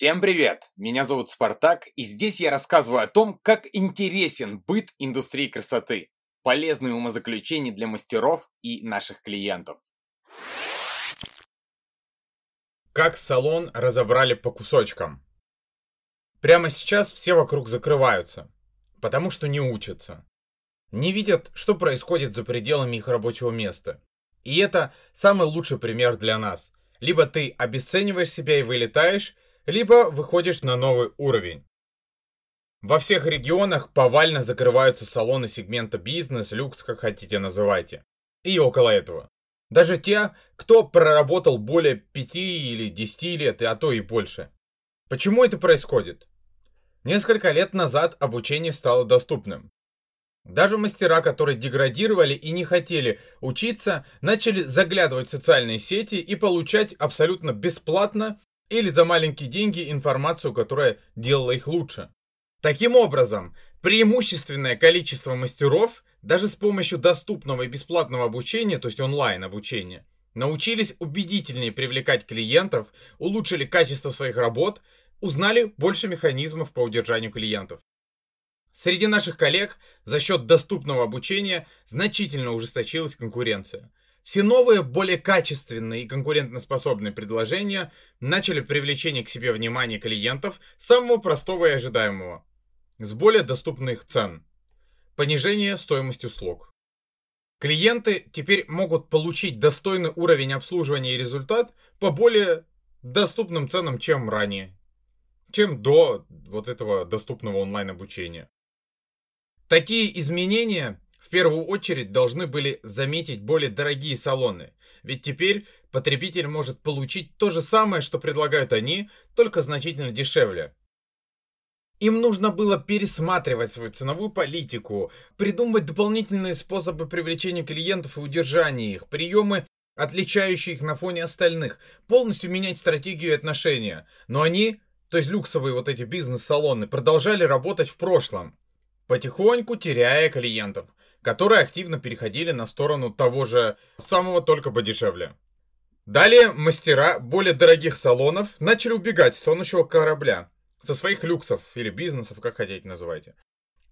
Всем привет! Меня зовут Спартак, и здесь я рассказываю о том, как интересен быт индустрии красоты, полезные умозаключения для мастеров и наших клиентов. Как салон разобрали по кусочкам. Прямо сейчас все вокруг закрываются, потому что не учатся. Не видят, что происходит за пределами их рабочего места. И это самый лучший пример для нас. Либо ты обесцениваешь себя и вылетаешь, либо выходишь на новый уровень. Во всех регионах повально закрываются салоны сегмента бизнес, люкс, как хотите называйте. И около этого. Даже те, кто проработал более 5 или 10 лет, а то и больше. Почему это происходит? Несколько лет назад обучение стало доступным. Даже мастера, которые деградировали и не хотели учиться, начали заглядывать в социальные сети и получать абсолютно бесплатно или за маленькие деньги информацию, которая делала их лучше. Таким образом, преимущественное количество мастеров, даже с помощью доступного и бесплатного обучения, то есть онлайн обучения, научились убедительнее привлекать клиентов, улучшили качество своих работ, узнали больше механизмов по удержанию клиентов. Среди наших коллег за счет доступного обучения значительно ужесточилась конкуренция. Все новые, более качественные и конкурентоспособные предложения начали привлечение к себе внимания клиентов самого простого и ожидаемого, с более доступных цен. Понижение стоимости услуг. Клиенты теперь могут получить достойный уровень обслуживания и результат по более доступным ценам, чем ранее, чем до вот этого доступного онлайн обучения. Такие изменения в первую очередь должны были заметить более дорогие салоны, ведь теперь потребитель может получить то же самое, что предлагают они, только значительно дешевле. Им нужно было пересматривать свою ценовую политику, придумывать дополнительные способы привлечения клиентов и удержания их, приемы, отличающие их на фоне остальных, полностью менять стратегию и отношения. Но они, то есть люксовые вот эти бизнес-салоны, продолжали работать в прошлом потихоньку теряя клиентов, которые активно переходили на сторону того же самого только подешевле. Далее мастера более дорогих салонов начали убегать с тонущего корабля, со своих люксов или бизнесов, как хотите называйте,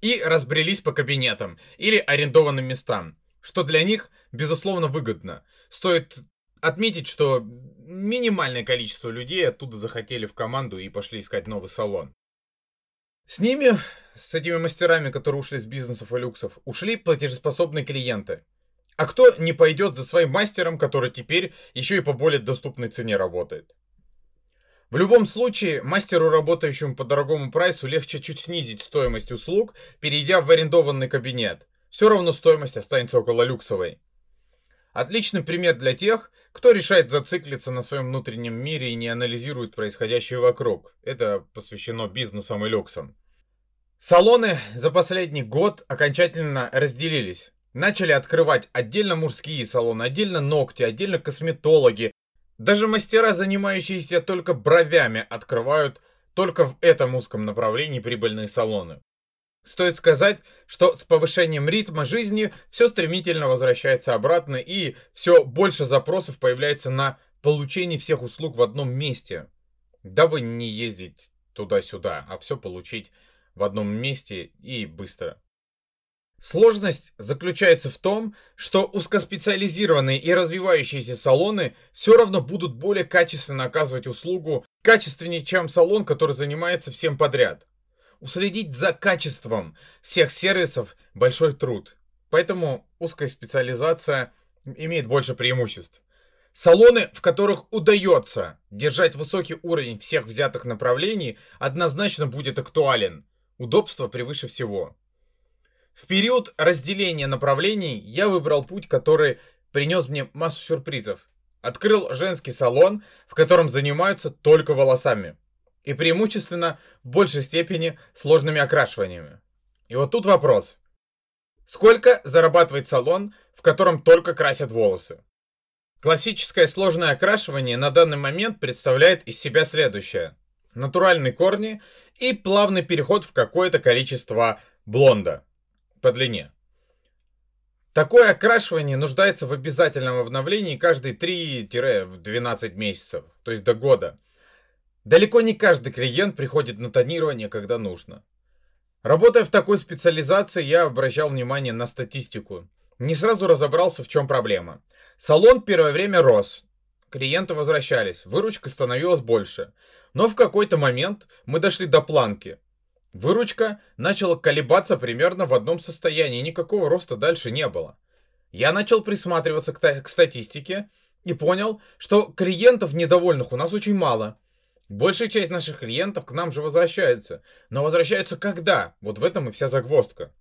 и разбрелись по кабинетам или арендованным местам, что для них, безусловно, выгодно. Стоит отметить, что минимальное количество людей оттуда захотели в команду и пошли искать новый салон. С ними, с этими мастерами, которые ушли с бизнесов и люксов, ушли платежеспособные клиенты. А кто не пойдет за своим мастером, который теперь еще и по более доступной цене работает? В любом случае, мастеру, работающему по дорогому прайсу, легче чуть снизить стоимость услуг, перейдя в арендованный кабинет. Все равно стоимость останется около люксовой. Отличный пример для тех, кто решает зациклиться на своем внутреннем мире и не анализирует происходящее вокруг. Это посвящено бизнесам и люксам. Салоны за последний год окончательно разделились. Начали открывать отдельно мужские салоны, отдельно ногти, отдельно косметологи. Даже мастера, занимающиеся только бровями, открывают только в этом узком направлении прибыльные салоны. Стоит сказать, что с повышением ритма жизни все стремительно возвращается обратно и все больше запросов появляется на получение всех услуг в одном месте, дабы не ездить туда-сюда, а все получить в одном месте и быстро. Сложность заключается в том, что узкоспециализированные и развивающиеся салоны все равно будут более качественно оказывать услугу, качественнее, чем салон, который занимается всем подряд. Уследить за качеством всех сервисов – большой труд. Поэтому узкая специализация имеет больше преимуществ. Салоны, в которых удается держать высокий уровень всех взятых направлений, однозначно будет актуален. Удобство превыше всего. В период разделения направлений я выбрал путь, который принес мне массу сюрпризов. Открыл женский салон, в котором занимаются только волосами и преимущественно в большей степени сложными окрашиваниями. И вот тут вопрос. Сколько зарабатывает салон, в котором только красят волосы? Классическое сложное окрашивание на данный момент представляет из себя следующее. Натуральные корни и плавный переход в какое-то количество блонда по длине. Такое окрашивание нуждается в обязательном обновлении каждые 3-12 месяцев, то есть до года. Далеко не каждый клиент приходит на тонирование, когда нужно. Работая в такой специализации, я обращал внимание на статистику. Не сразу разобрался, в чем проблема. Салон первое время рос. Клиенты возвращались, выручка становилась больше. Но в какой-то момент мы дошли до планки. Выручка начала колебаться примерно в одном состоянии, никакого роста дальше не было. Я начал присматриваться к, к статистике и понял, что клиентов недовольных у нас очень мало. Большая часть наших клиентов к нам же возвращается. Но возвращаются когда? Вот в этом и вся загвоздка.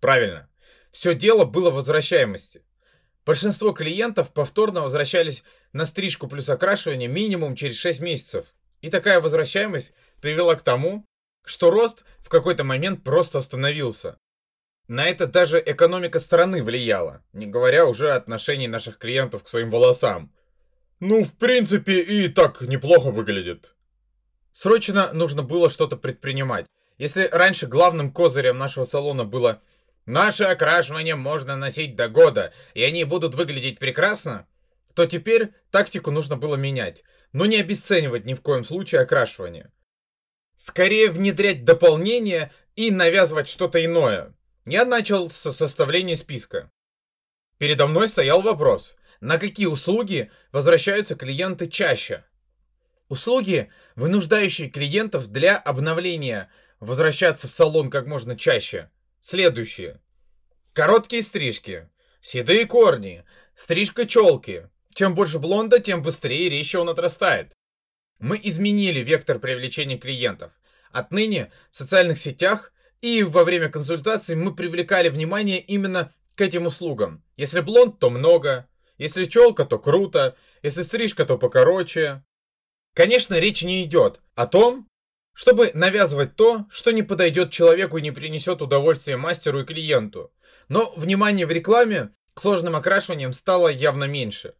Правильно. Все дело было в возвращаемости. Большинство клиентов повторно возвращались на стрижку плюс окрашивание минимум через 6 месяцев. И такая возвращаемость привела к тому, что рост в какой-то момент просто остановился. На это даже экономика страны влияла, не говоря уже о отношении наших клиентов к своим волосам. Ну, в принципе, и так неплохо выглядит. Срочно нужно было что-то предпринимать. Если раньше главным козырем нашего салона было «Наше окрашивание можно носить до года, и они будут выглядеть прекрасно», то теперь тактику нужно было менять, но не обесценивать ни в коем случае окрашивание. Скорее внедрять дополнения и навязывать что-то иное. Я начал с составления списка. Передо мной стоял вопрос, на какие услуги возвращаются клиенты чаще. Услуги, вынуждающие клиентов для обновления возвращаться в салон как можно чаще. Следующие. Короткие стрижки, седые корни, стрижка челки. Чем больше блонда, тем быстрее резче он отрастает. Мы изменили вектор привлечения клиентов. Отныне в социальных сетях и во время консультаций мы привлекали внимание именно к этим услугам. Если блонд, то много. Если челка, то круто. Если стрижка, то покороче. Конечно, речь не идет о том, чтобы навязывать то, что не подойдет человеку и не принесет удовольствия мастеру и клиенту. Но внимание в рекламе к сложным окрашиваниям стало явно меньше.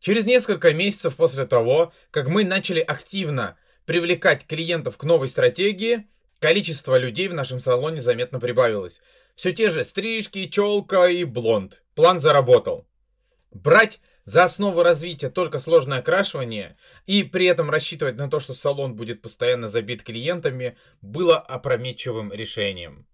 Через несколько месяцев после того, как мы начали активно привлекать клиентов к новой стратегии, количество людей в нашем салоне заметно прибавилось. Все те же стрижки, челка и блонд. План заработал. Брать за основу развития только сложное окрашивание и при этом рассчитывать на то, что салон будет постоянно забит клиентами, было опрометчивым решением.